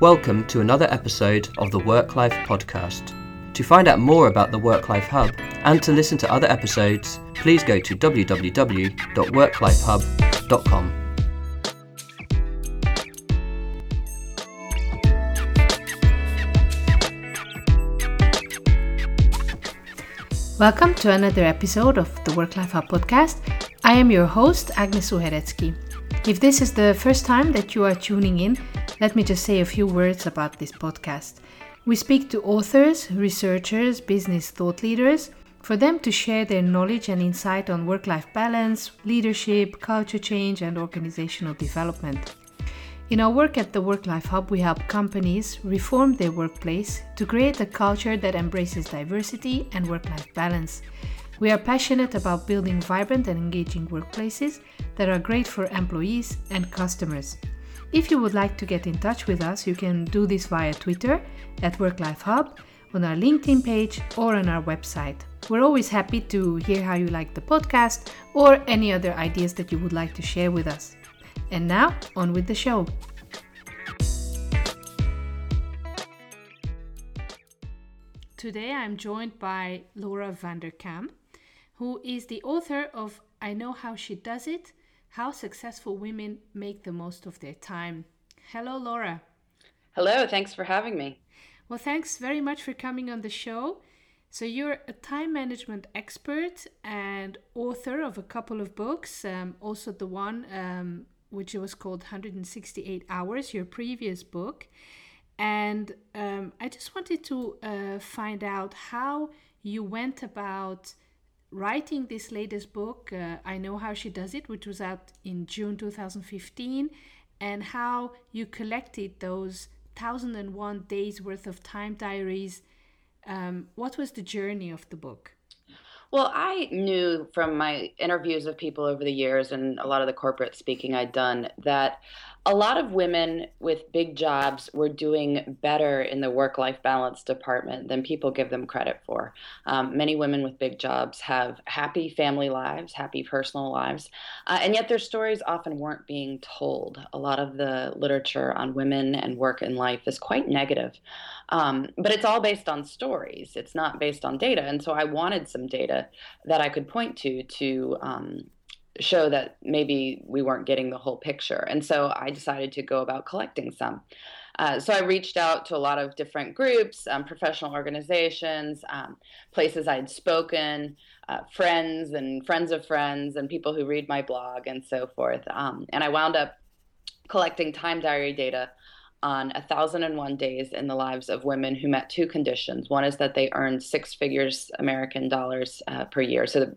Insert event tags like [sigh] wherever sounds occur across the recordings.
Welcome to another episode of the Work Life Podcast. To find out more about the Work Life Hub and to listen to other episodes, please go to www.worklifehub.com. Welcome to another episode of the Work Life Hub podcast. I am your host, Agnes Uhereczky. If this is the first time that you are tuning in, let me just say a few words about this podcast. We speak to authors, researchers, business thought leaders for them to share their knowledge and insight on work life balance, leadership, culture change, and organizational development. In our work at the Work Life Hub, we help companies reform their workplace to create a culture that embraces diversity and work life balance. We are passionate about building vibrant and engaging workplaces that are great for employees and customers. If you would like to get in touch with us, you can do this via Twitter at Work Life Hub, on our LinkedIn page, or on our website. We're always happy to hear how you like the podcast or any other ideas that you would like to share with us. And now, on with the show. Today I'm joined by Laura Vanderkam, who is the author of I Know How She Does It How Successful Women Make the Most of Their Time. Hello, Laura. Hello, thanks for having me. Well, thanks very much for coming on the show. So, you're a time management expert and author of a couple of books, um, also the one um, which was called 168 Hours, your previous book. And um, I just wanted to uh, find out how you went about writing this latest book, uh, I Know How She Does It, which was out in June 2015, and how you collected those 1001 days worth of time diaries. Um, what was the journey of the book? Well, I knew from my interviews of people over the years and a lot of the corporate speaking I'd done that a lot of women with big jobs were doing better in the work life balance department than people give them credit for. Um, many women with big jobs have happy family lives, happy personal lives, uh, and yet their stories often weren't being told. A lot of the literature on women and work and life is quite negative. Um, but it's all based on stories, it's not based on data. And so I wanted some data that I could point to to um, show that maybe we weren't getting the whole picture. And so I decided to go about collecting some. Uh, so I reached out to a lot of different groups, um, professional organizations, um, places I'd spoken, uh, friends and friends of friends, and people who read my blog and so forth. Um, and I wound up collecting time diary data on 1001 days in the lives of women who met two conditions. One is that they earned six figures American dollars uh, per year. So it's,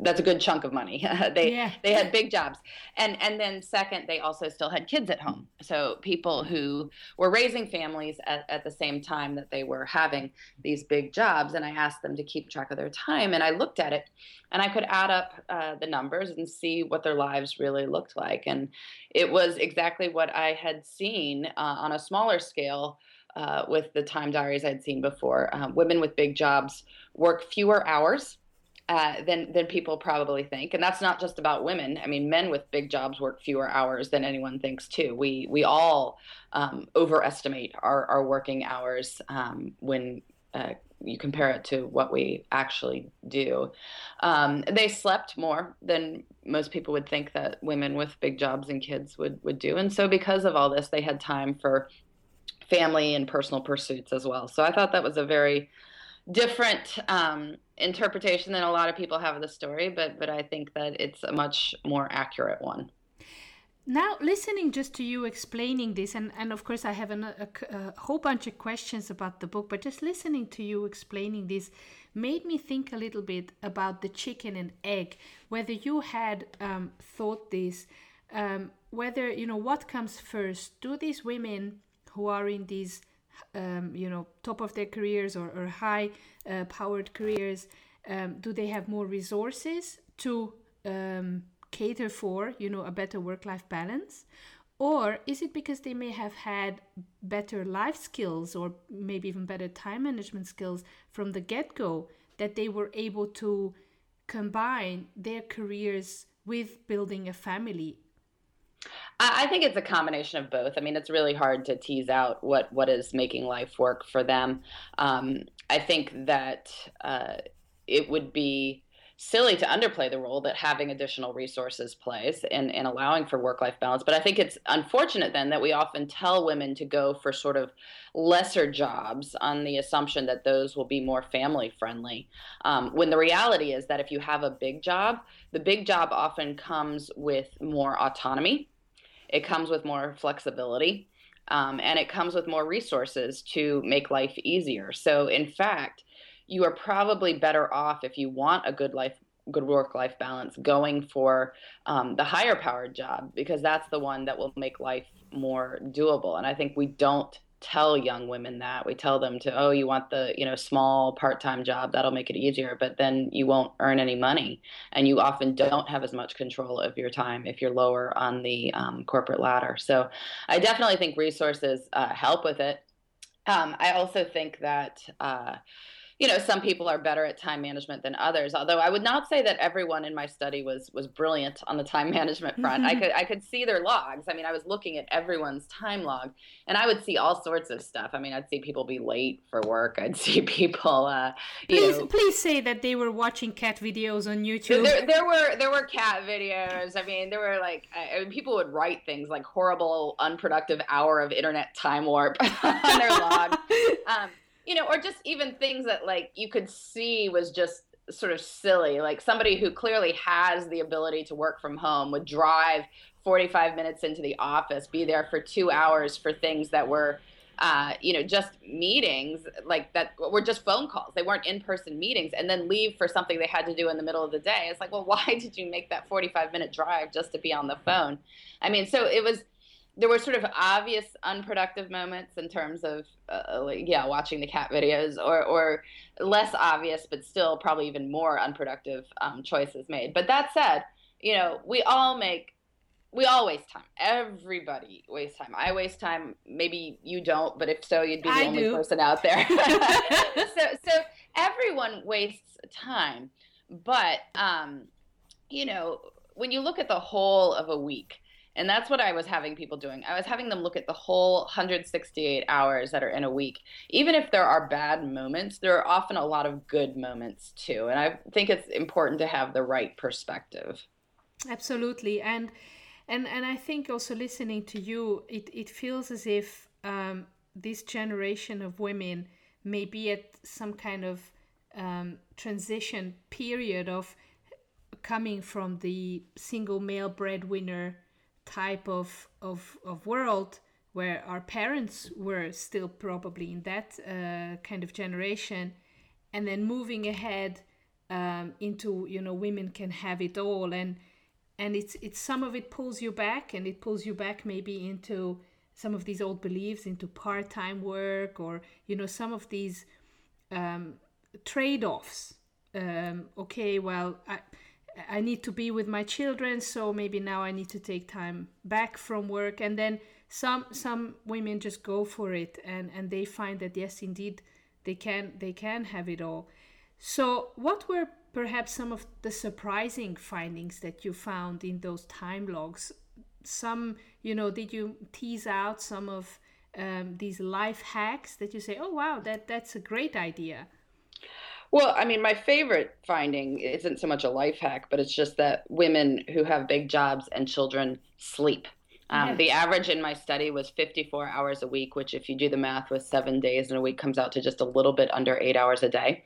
that's a good chunk of money. [laughs] they yeah. they had big jobs, and and then second, they also still had kids at home. So people who were raising families at, at the same time that they were having these big jobs, and I asked them to keep track of their time, and I looked at it, and I could add up uh, the numbers and see what their lives really looked like, and it was exactly what I had seen uh, on a smaller scale. Uh, with the time diaries I'd seen before, uh, women with big jobs work fewer hours uh, than than people probably think, and that's not just about women. I mean, men with big jobs work fewer hours than anyone thinks too. We we all um, overestimate our our working hours um, when. Uh, you compare it to what we actually do. Um, they slept more than most people would think that women with big jobs and kids would would do, and so because of all this, they had time for family and personal pursuits as well. So I thought that was a very different um, interpretation than a lot of people have of the story, but but I think that it's a much more accurate one. Now, listening just to you explaining this, and, and of course, I have an, a, a, whole bunch of questions about the book, but just listening to you explaining this made me think a little bit about the chicken and egg, whether you had um, thought this, um, whether, you know, what comes first? Do these women who are in these um, you know top of their careers or, or high uh, powered careers um, do they have more resources to um, cater for you know a better work life balance? Or is it because they may have had better life skills or maybe even better time management skills from the get go that they were able to combine their careers with building a family I think it's a combination of both. I mean, it's really hard to tease out what what is making life work for them. Um, I think that uh, it would be silly to underplay the role that having additional resources plays in, in allowing for work life balance. But I think it's unfortunate then that we often tell women to go for sort of lesser jobs on the assumption that those will be more family friendly. Um, when the reality is that if you have a big job, the big job often comes with more autonomy, it comes with more flexibility. Um, and it comes with more resources to make life easier. So, in fact, you are probably better off if you want a good life good work life balance going for um, the higher powered job because that's the one that will make life more doable and i think we don't tell young women that. We tell them to oh you want the you know small part-time job that'll make it easier but then you won't earn any money. And you often don't have as much control of your time if you're lower on the um, corporate ladder. So i definitely think resources uh, help with it. Um, i also think that uh, you know some people are better at time management than others although i would not say that everyone in my study was was brilliant on the time [laughs] management front. I could i could see their logs. I mean i was looking at everyone's time log and i would see all sorts of stuff. I mean i'd see people be late for work. I'd [laughs] see people uh please know, please say that they were watching cat videos on youtube. There, there were there were cat videos. I mean there were like I mean, people would write things like horrible unproductive hour of internet time warp [laughs] on their log. Um, you know, or just even things that like you could see was just sort of silly. Like somebody who clearly has the ability to work from home would drive 45 minutes into the office, be there for two hours for things that were, uh, you know, just meetings like that were just phone calls. They weren't in person meetings and then leave for something they had to do in the middle of the day. It's like, well, [laughs] why did you make that 45 minute drive just to be on the phone? I mean, so it was there were sort of obvious unproductive moments in terms of uh, like, yeah watching the cat videos or or less obvious but still probably even more unproductive um, choices made. But that said you know we all make we all waste time. Everybody wastes time. I waste time. Maybe you don't but if so you'd be the I only do. person out there. [laughs] [laughs] So so everyone wastes time. But um you know when you look at the whole of a week and that's what I was having people doing. I was having them look at the whole 168 hours that are in a week. Even if there are bad moments, there are often a lot of good moments too. And I think it's important to have the right perspective. Absolutely. And and and I think also listening to you, it, it feels as if um, this generation of women may be at some kind of um, transition period of coming from the single male breadwinner type of, of, of world where our parents were still probably in that uh, kind of generation. And then moving ahead um, into you know women can have it all. And and it's it's some of it pulls you back and it pulls you back maybe into some of these old beliefs into part-time work or you know some of these um, trade-offs. Um, okay well I, I need to be with my children, so maybe now I need to take time back from work. And then some some women just go for it, and and they find that yes, indeed, they can they can have it all. So, what were perhaps some of the surprising findings that you found in those time logs? Some, you know, did you tease out some of um, these life hacks that you say, oh wow, that that's a great idea? Well, I mean, my favorite finding isn't so much a life hack, but it's just that women who have big jobs and children sleep. Um. The average in my study was 54 hours a week, which, if you do the math with seven days in a week, comes out to just a little bit under eight hours a day.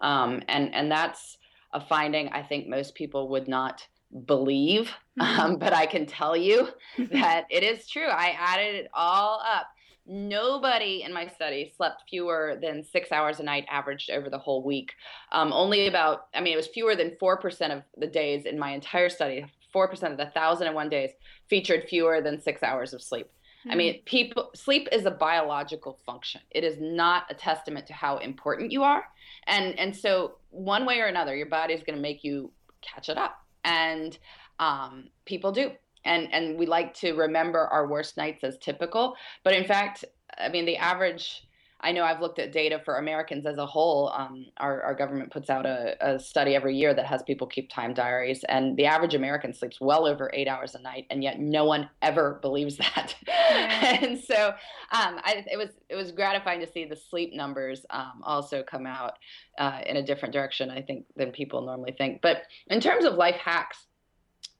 Um, and and that's a finding I think most people would not believe, mm-hmm. um, but I can tell you [laughs] that it is true. I added it all up. Nobody in my study slept fewer than six hours a night averaged over the whole week. Um, only about, I mean, it was fewer than 4% of the days in my entire study, 4% of the 1,001 days featured fewer than six hours of sleep. Mm-hmm. I mean, hmm. people sleep is a biological function. It is not a testament to how important you are. And and so one way or another, your body is going to make you catch it up. And um, people do and and we like to remember our worst nights as typical but in fact i mean the average I know I've looked at data for Americans as a whole. Um, our, our government puts out a, a, study every year that has people keep time diaries, and the average American sleeps well over eight hours a night, and yet no one ever [laughs] believes that. Yeah. [laughs] and so um, I, it was it was gratifying to see the sleep numbers um, also come out uh, in a different direction, I think, than people normally think. But in terms of life hacks,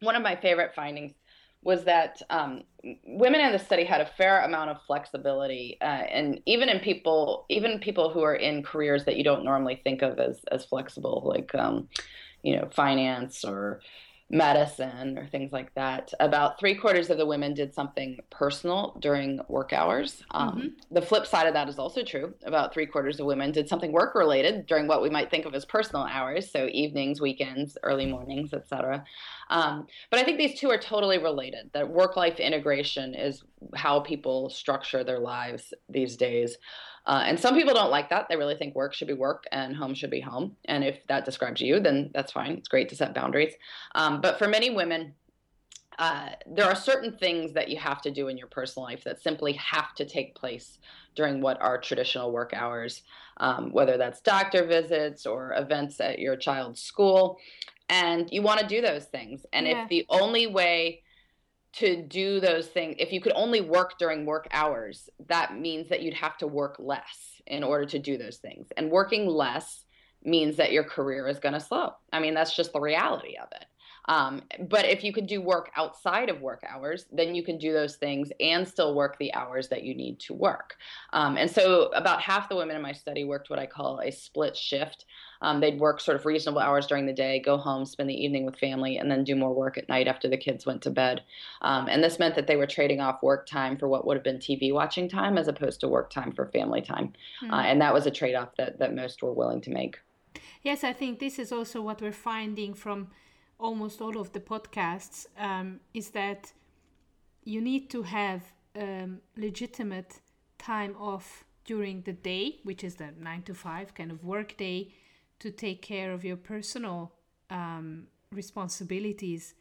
one of my favorite findings was that um, women in the study had a fair amount of flexibility, uh, and even in people, even people who are in careers that you don't normally think of as as flexible, like um, you know, finance or medicine or things like that. About three quarters of the women did something personal during work hours. Um, mm-hmm. The flip side of that is also true. About three quarters of women did something work related during what we might think of as personal hours, so evenings, weekends, early mornings, etc. Um, but I think these two are totally related. That work life integration is how people structure their lives these days. Uh, and some people don't like that. They really think work should be work and home should be home. And if that describes you, then that's fine. It's great to set boundaries. Um, but for many women, uh, there are certain things that you have to do in your personal life that simply have to take place during what are traditional work hours, um, whether that's doctor visits or events at your child's school. And you want to do those things. And yeah. if the only way to do those things if you could only work during work hours that means that you'd have to work less in order to do those things and working less means that your career is going to slow i mean that's just the reality of it um, but if you could do work outside of work hours, then you can do those things and still work the hours that you need to work. Um, and so, about half the women in my study worked what I call a split shift. Um, they'd work sort of reasonable hours during the day, go home, spend the evening with family, and then do more work at night after the kids went to bed. Um, and this meant that they were trading off work time for what would have been TV watching time as opposed to work time for family time. Mm. Uh, and that was a trade off that, that most were willing to make. Yes, I think this is also what we're finding from almost all of the podcasts um, is that you need to have um, legitimate time off during the day, which is the nine to five kind of work day, to take care of your personal um, responsibilities,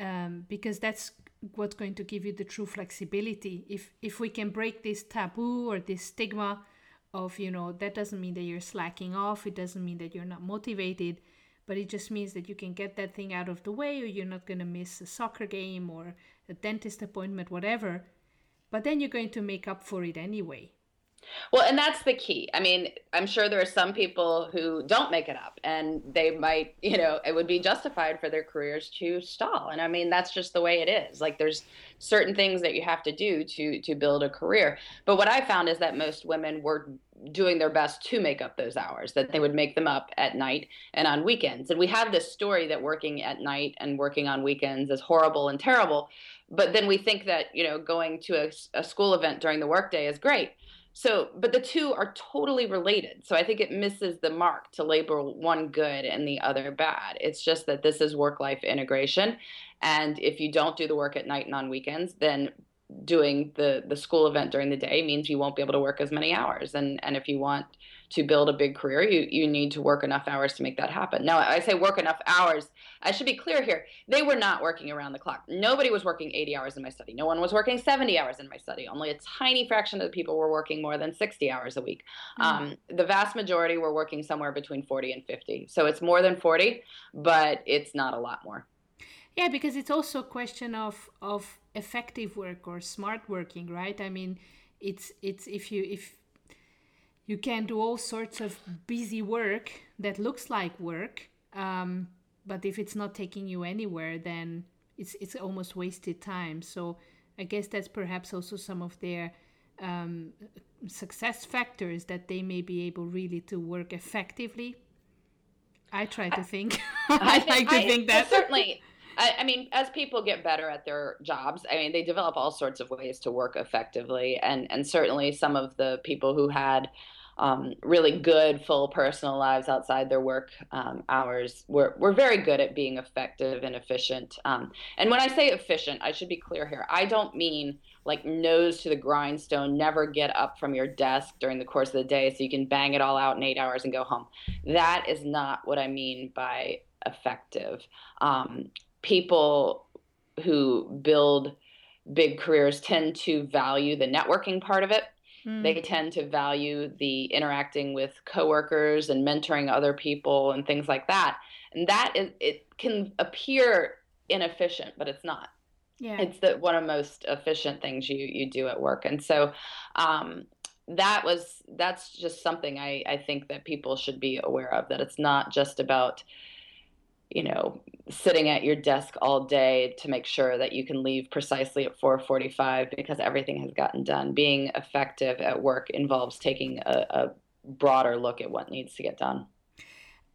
um, because that's what's going to give you the true flexibility. If if we can break this taboo or this stigma of you know that doesn't mean that you're slacking off, it doesn't mean that you're not motivated but it just means that you can get that thing out of the way or you're not going to miss a soccer game or a dentist appointment whatever but then you're going to make up for it anyway well, and that's the key. I mean, I'm sure there are some people who don't make it up and they might, you know, it would be justified for their careers to stall. And I mean, that's just the way it is. Like there's certain things that you have to do to to build a career. But what I found is that most women were doing their best to make up those hours, that they would make them up at night and on weekends. And we have this story that working at night and working on weekends is horrible and terrible. But then we think that, you know, going to a, a school event during the workday is great so, but the two are totally related. So I think it misses the mark to label one good and the other bad. It's just that this is work life integration. And if you don't do the work at night and on weekends, then doing the the school event during the day means you won't be able to work as many hours and and if you want to build a big career you you need to work enough hours to make that happen. Now i say work enough hours i should be clear here they were not working around the clock. Nobody was working 80 hours in my study. No one was working 70 hours in my study. Only a tiny fraction of the people were working more than 60 hours a week. Mm-hmm. um, the vast majority were working somewhere between 40 and 50 so it's more than 40 but it's not a lot more. Yeah, because it's also a question of of effective work or smart working, right? I mean, it's it's if you if you can do all sorts of busy work that looks like work, um, but if it's not taking you anywhere, then it's it's almost wasted time. So I guess that's perhaps also some of their um, success factors that they may be able really to work effectively. I try to think. [laughs] I, like to I, think that certainly I, I, mean, as people get better at their jobs, I mean, they develop all sorts of ways to work effectively, and and certainly some of the people who had um, really good full personal lives outside their work um, hours were, were very good at being effective and efficient. Um, and when I say efficient, I should be clear here. I don't mean like nose to the grindstone, never get up from your desk during the course of the day so you can bang it all out in eight hours and go home. That is not what I mean by effective. Um, people who build big careers tend to value the networking part of it. Mm. They tend to value the interacting with coworkers and mentoring other people and things like that. And that is, it can appear inefficient, but it's not. Yeah. It's the one of the most efficient things you you do at work. And so um, that was that's just something I, I think that people should be aware of that it's not just about you know sitting at your desk all day to make sure that you can leave precisely at 4:45 because everything has gotten done. Being effective at work involves taking a, a broader look at what needs to get done.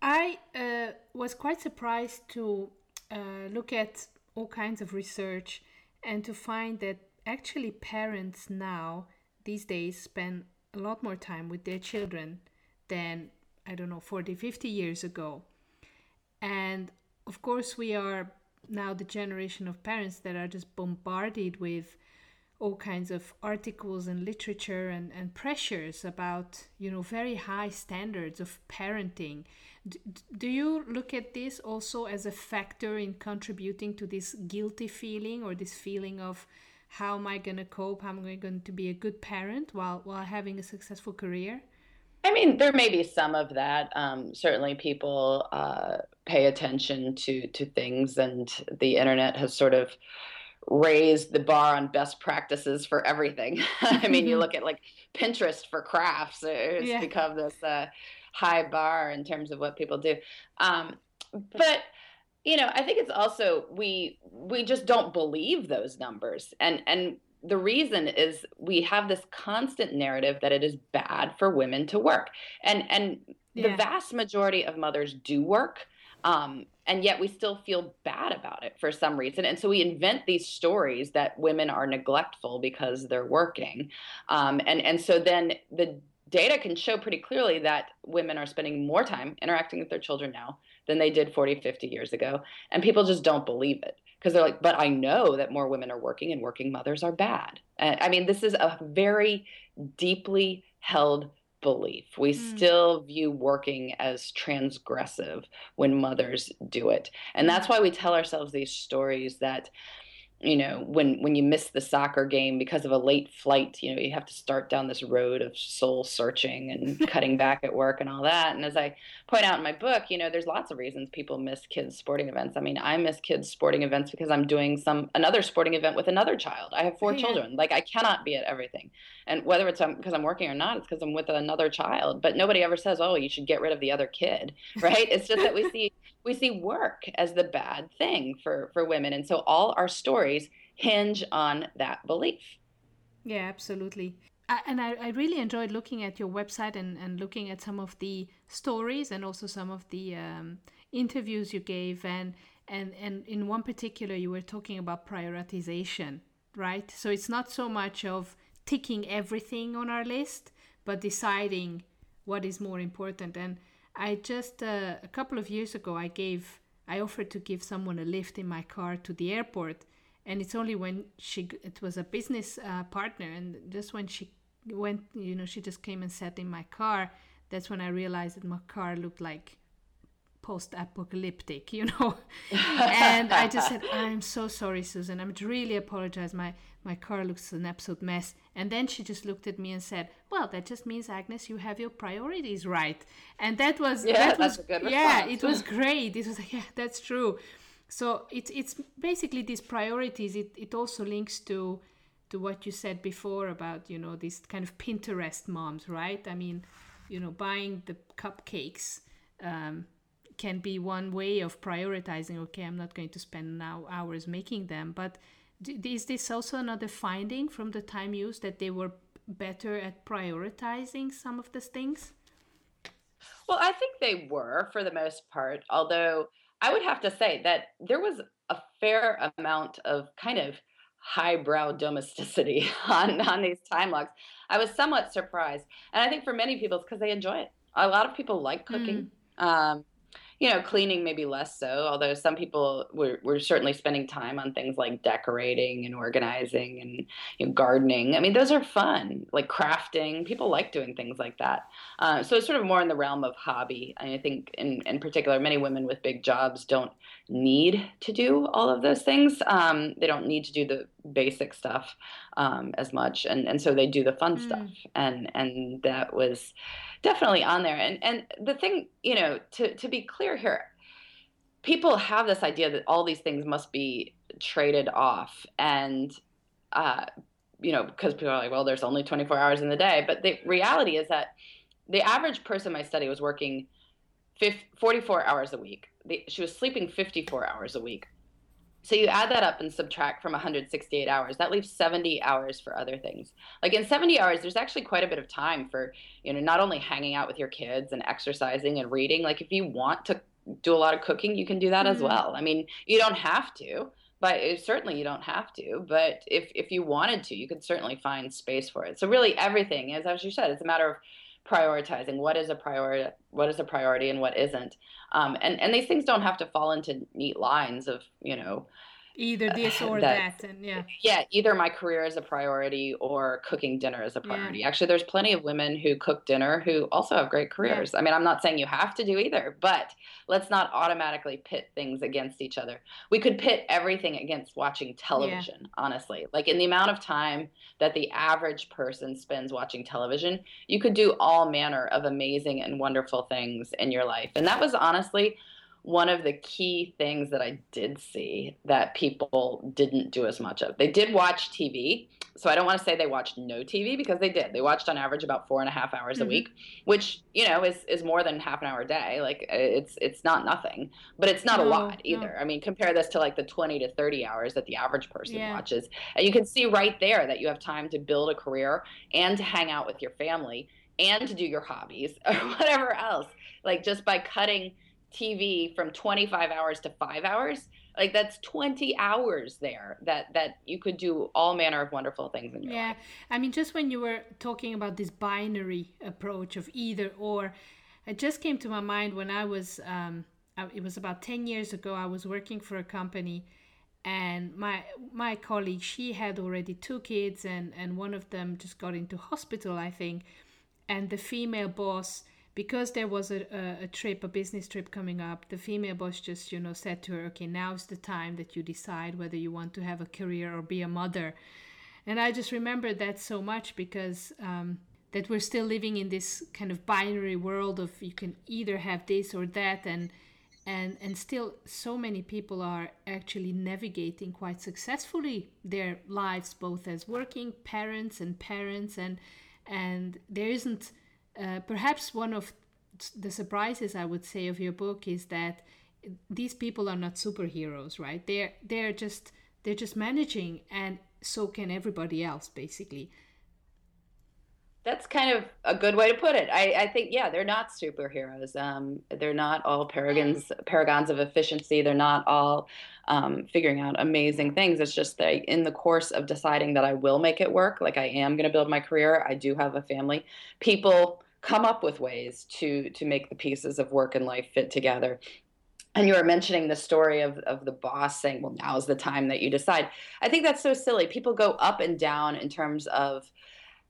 I uh, was quite surprised to uh, look at all kinds of research and to find that actually parents now these days spend a lot more time with their children than I don't know 40 50 years ago and of course we are now the generation of parents that are just bombarded with all kinds of articles and literature and, and pressures about you know very high standards of parenting D- do you look at this also as a factor in contributing to this guilty feeling or this feeling of how am I going to cope? How am I going to be a good parent while while having a successful career? I mean, there may be some of that. Um, certainly, people uh, pay attention to to things, and the internet has sort of raised the bar on best practices for everything. [laughs] I mean, you mm-hmm. look at like Pinterest for crafts; it's yeah. become this uh, high bar in terms of what people do. Um, but you know, I think it's also we we just don't believe those numbers. And and the reason is we have this constant narrative that it is bad for women to work. And and yeah. the vast majority of mothers do work. Um, and yet we still feel bad about it for some reason. And so we invent these stories that women are neglectful because they're working. Um, and, and so then the data can show pretty clearly that women are spending more time interacting with their children now than they did 40, 50 years ago. And people just don't believe it because they're like, but I know that more women are working and working mothers are bad. I mean, this is a very deeply held belief. We mm. still view working as transgressive when mothers do it. And that's why we tell ourselves these stories that you know when when you miss the soccer game because of a late flight you know you have to start down this road of soul searching and [laughs] cutting back at work and all that. And as i point out in my book you know there's lots of reasons people miss kids sporting events. I mean i miss kids sporting events because i'm doing some another sporting event with another child. I have four yeah. children. Like i cannot be at everything. And whether it's because um, i'm working or not it's because i'm with another child. But nobody ever says oh you should get rid of the other kid [laughs] right? It's just that we see we see work as the bad thing for for women. And so all our stories hinge on that belief. Yeah absolutely. Uh, and I, I really enjoyed looking at your website and, and looking at some of the stories and also some of the um, interviews you gave and and and in one particular you were talking about prioritization right? So it's not so much of ticking everything on our list but deciding what is more important. And I just uh, a couple of years ago I gave I offered to give someone a lift in my car to the airport, and it's only when she it was a business uh, partner, and just when she went, you know, she just came and sat in my car. That's when I realized that my car looked like post-apocalyptic, you know. [laughs] and I just said, "I'm so sorry, Susan. I'm really apologize. My my car looks an absolute mess." And then she just looked at me and said, "Well, that just means Agnes, you have your priorities right." And that was yeah, that was yeah, it was great. It was like, yeah, that's true. So it's it's basically these priorities. It it also links to to what you said before about you know these kind of Pinterest moms, right? I mean, you know, buying the cupcakes. Um, can be one way of prioritizing okay i'm not going to spend now hours making them but is this also another finding from the time use that they were better at prioritizing some of these things? Well, I think they were for the most part, although I would have to say that there was a fair amount of kind of highbrow domesticity [laughs] on, on these time logs. I was somewhat surprised. And I think for many people, it's because they enjoy it. A lot of people like cooking. Mm. Um, you know, cleaning maybe less so, although some people were, were certainly spending time on things like decorating and organizing and you know, gardening. I mean, those are fun, like crafting. People like doing things like that. Uh, so it's sort of more in the realm of hobby. I think, in, in particular, many women with big jobs don't need to do all of those things. Um, they don't need to do the basic stuff um, as much, and and so they do the fun mm. stuff, and and that was definitely on there. And and the thing, you know, to to be clear here, people have this idea that all these things must be traded off, and uh, you know, because people are like, well, there's only 24 hours in the day, but the reality is that the average person in my study was working 44 hours a week. She was sleeping 54 hours a week. So you add that up and subtract from 168 hours. That leaves 70 hours for other things. Like in 70 hours, there's actually quite a bit of time for, you know, not only hanging out with your kids and exercising and reading. Like if you want to do a lot of cooking, you can do that mm-hmm. as well. I mean, you don't have to, but it, certainly you don't have to. But if if you wanted to, you could certainly find space for it. So really, everything is, as you said, it's a matter of prioritizing what is a priority what is a priority and what isn't. Um, and and these things don't have to fall into neat lines of you know either uh, this or that, that, and yeah yeah either my career is a priority or cooking dinner is a priority yeah. actually there's plenty of women who cook dinner who also have great careers yeah. i mean i'm not saying you have to do either but let's not automatically pit things against each other we could pit everything against watching television yeah. honestly like in the amount of time that the average person spends watching television you could do all manner of amazing and wonderful things in your life and that was honestly one of the key things that I did see that people didn't do as much of. They did watch TV. So I don't want to say they watched no TV because they did. They watched on average about four and a half hours mm-hmm. a week, which you know is is more than half an hour a day. Like it's it's not nothing, but it's not no, a lot either. No. I mean, compare this to like the twenty to thirty hours that the average person yeah. watches, and you can see right there that you have time to build a career and to hang out with your family and to do your hobbies [laughs] or whatever else. Like just by cutting TV from 25 hours to 5 hours, like that's 20 hours there that that you could do all manner of wonderful things in your yeah. life. I mean just when you were talking about this binary approach of either or it just came to my mind when I was um, it was about 10 years ago I was working for a company and my my colleague she had already two kids and and one of them just got into hospital I think and the female boss because there was a, a, a, trip, a business trip coming up, the female boss just, you know, said to her, okay, now's the time that you decide whether you want to have a career or be a mother. And I just remember that so much because um, that we're still living in this kind of binary world of you can either have this or that and and and still so many people are actually navigating quite successfully their lives both as working parents and parents and and there isn't uh, perhaps one of the surprises I would say of your book is that these people are not superheroes, right? They're they're just they're just managing, and so can everybody else, basically. That's kind of a good way to put it. I, I think, yeah, they're not superheroes. Um, they're not all paragons paragons of efficiency. They're not all um, figuring out amazing things. It's just that in the course of deciding that I will make it work, like I am going to build my career, I do have a family. People come up with ways to to make the pieces of work and life fit together. And you were mentioning the story of, of the boss saying well now's the time that you decide. I think that's so silly. People go up and down in terms of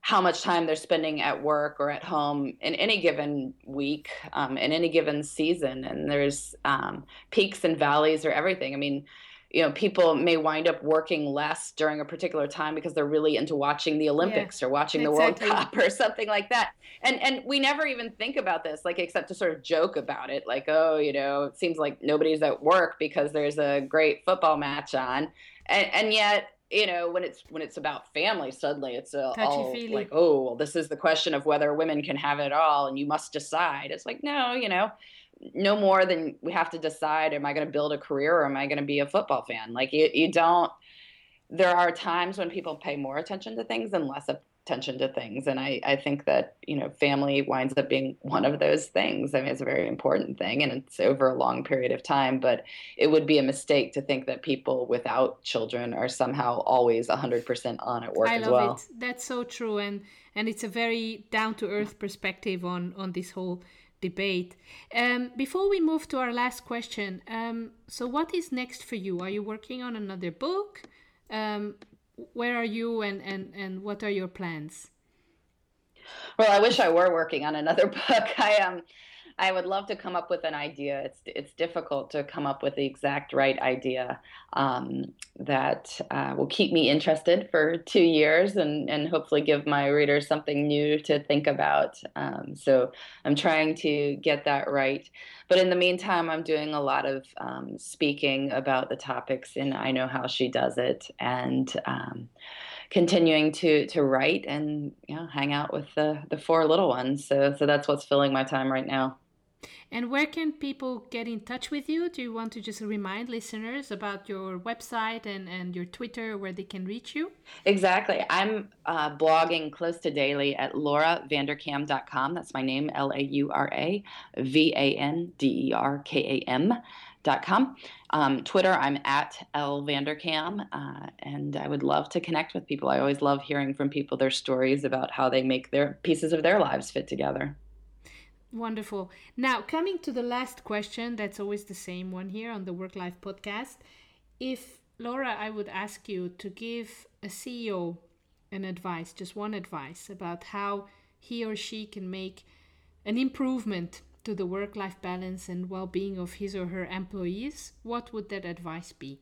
how much time they're spending at work or at home in any given week um, in any given season. And there's um, peaks and valleys or everything. I mean you know people may wind up working less during a particular time because they're really into watching the olympics yeah, or watching exactly. the world cup [laughs] or something like that. And and we never even think about this like except to sort of joke about it like oh you know it seems like nobody's at work because there's a great football match on. And and yet you know when it's when it's about family suddenly it's a, all like oh well this is the question of whether women can have it all and you must decide. It's like no you know no more than we have to decide am I going to build a career or am I going to be a football fan? Like you, you don't there are times when people pay more attention to things and less attention to things and I, I think that you know family winds up being one of those things i mean it's a very important thing and it's over a long period of time but it would be a mistake to think that people without children are somehow always 100% on at work I as well it. that's so true and and it's a very down to earth perspective on on this whole debate. Um, before we move to our last question, um, so what is next for you? Are you working on another book? Um, where are you and, and, and what are your plans? Well, I wish I were working on another [laughs] book. I am. Um, I would love to come up with an idea. It's it's difficult to come up with the exact right idea um, that uh, will keep me interested for two years and and hopefully give my readers something new to think about. Um, so I'm trying to get that right. But in the meantime, I'm doing a lot of um, speaking about the topics, and I know how she does it, and um, continuing to to write and you know, hang out with the the four little ones. So so that's what's filling my time right now. And where can people get in touch with you? Do you want to just remind listeners about your website and, and your Twitter where they can reach you? Exactly. I'm uh, blogging close to daily at lauravanderkam.com. That's my name, L A U R A V A N D E R K A M. Dot com. Um, Twitter, I'm at L Vanderkam, uh, and I would love to connect with people. I always love hearing from people their stories about how they make their pieces of their lives fit together. Wonderful. Now, coming to the last question, that's always the same one here on the Work Life podcast. If Laura, I would ask you to give a CEO an advice, just one advice about how he or she can make an improvement to the work life balance and well being of his or her employees, what would that advice be?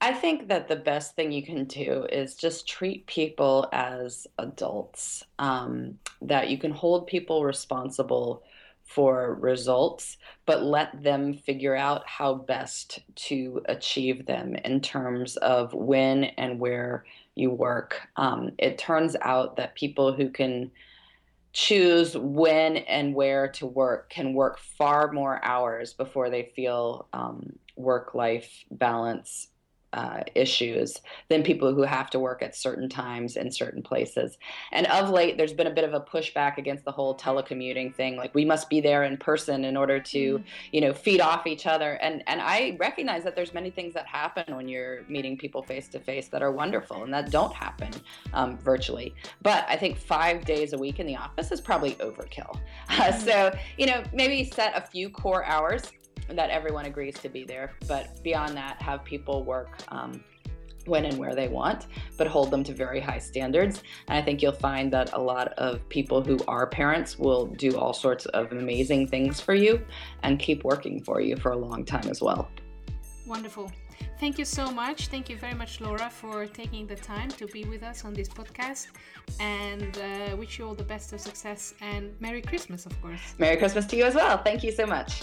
I think that the best thing you can do is just treat people as adults, um, that you can hold people responsible for results, but let them figure out how best to achieve them in terms of when and where you work. Um, it turns out that people who can choose when and where to work can work far more hours before they feel um, work life balance uh, issues than people who have to work at certain times in certain places. And of late, there's been a bit of a pushback against the whole telecommuting thing. Like we must be there in person in order to, mm-hmm. you know, feed off each other. And and I recognize that there's many things that happen when you're meeting people face to face that are wonderful and that don't happen um, virtually. But I think five days a week in the office is probably overkill. Uh, [laughs] so you know, maybe set a few core hours that everyone agrees to be there. But beyond that, have people work um, when and where they want, but hold them to very high standards. And I think you'll find that a lot of people who are parents will do all sorts of amazing things for you and keep working for you for a long time as well. Wonderful. Thank you so much. Thank you very much, Laura, for taking the time to be with us on this podcast. And uh, wish you all the best of success and Merry Christmas, of course. Merry Christmas to you as well. Thank you so much.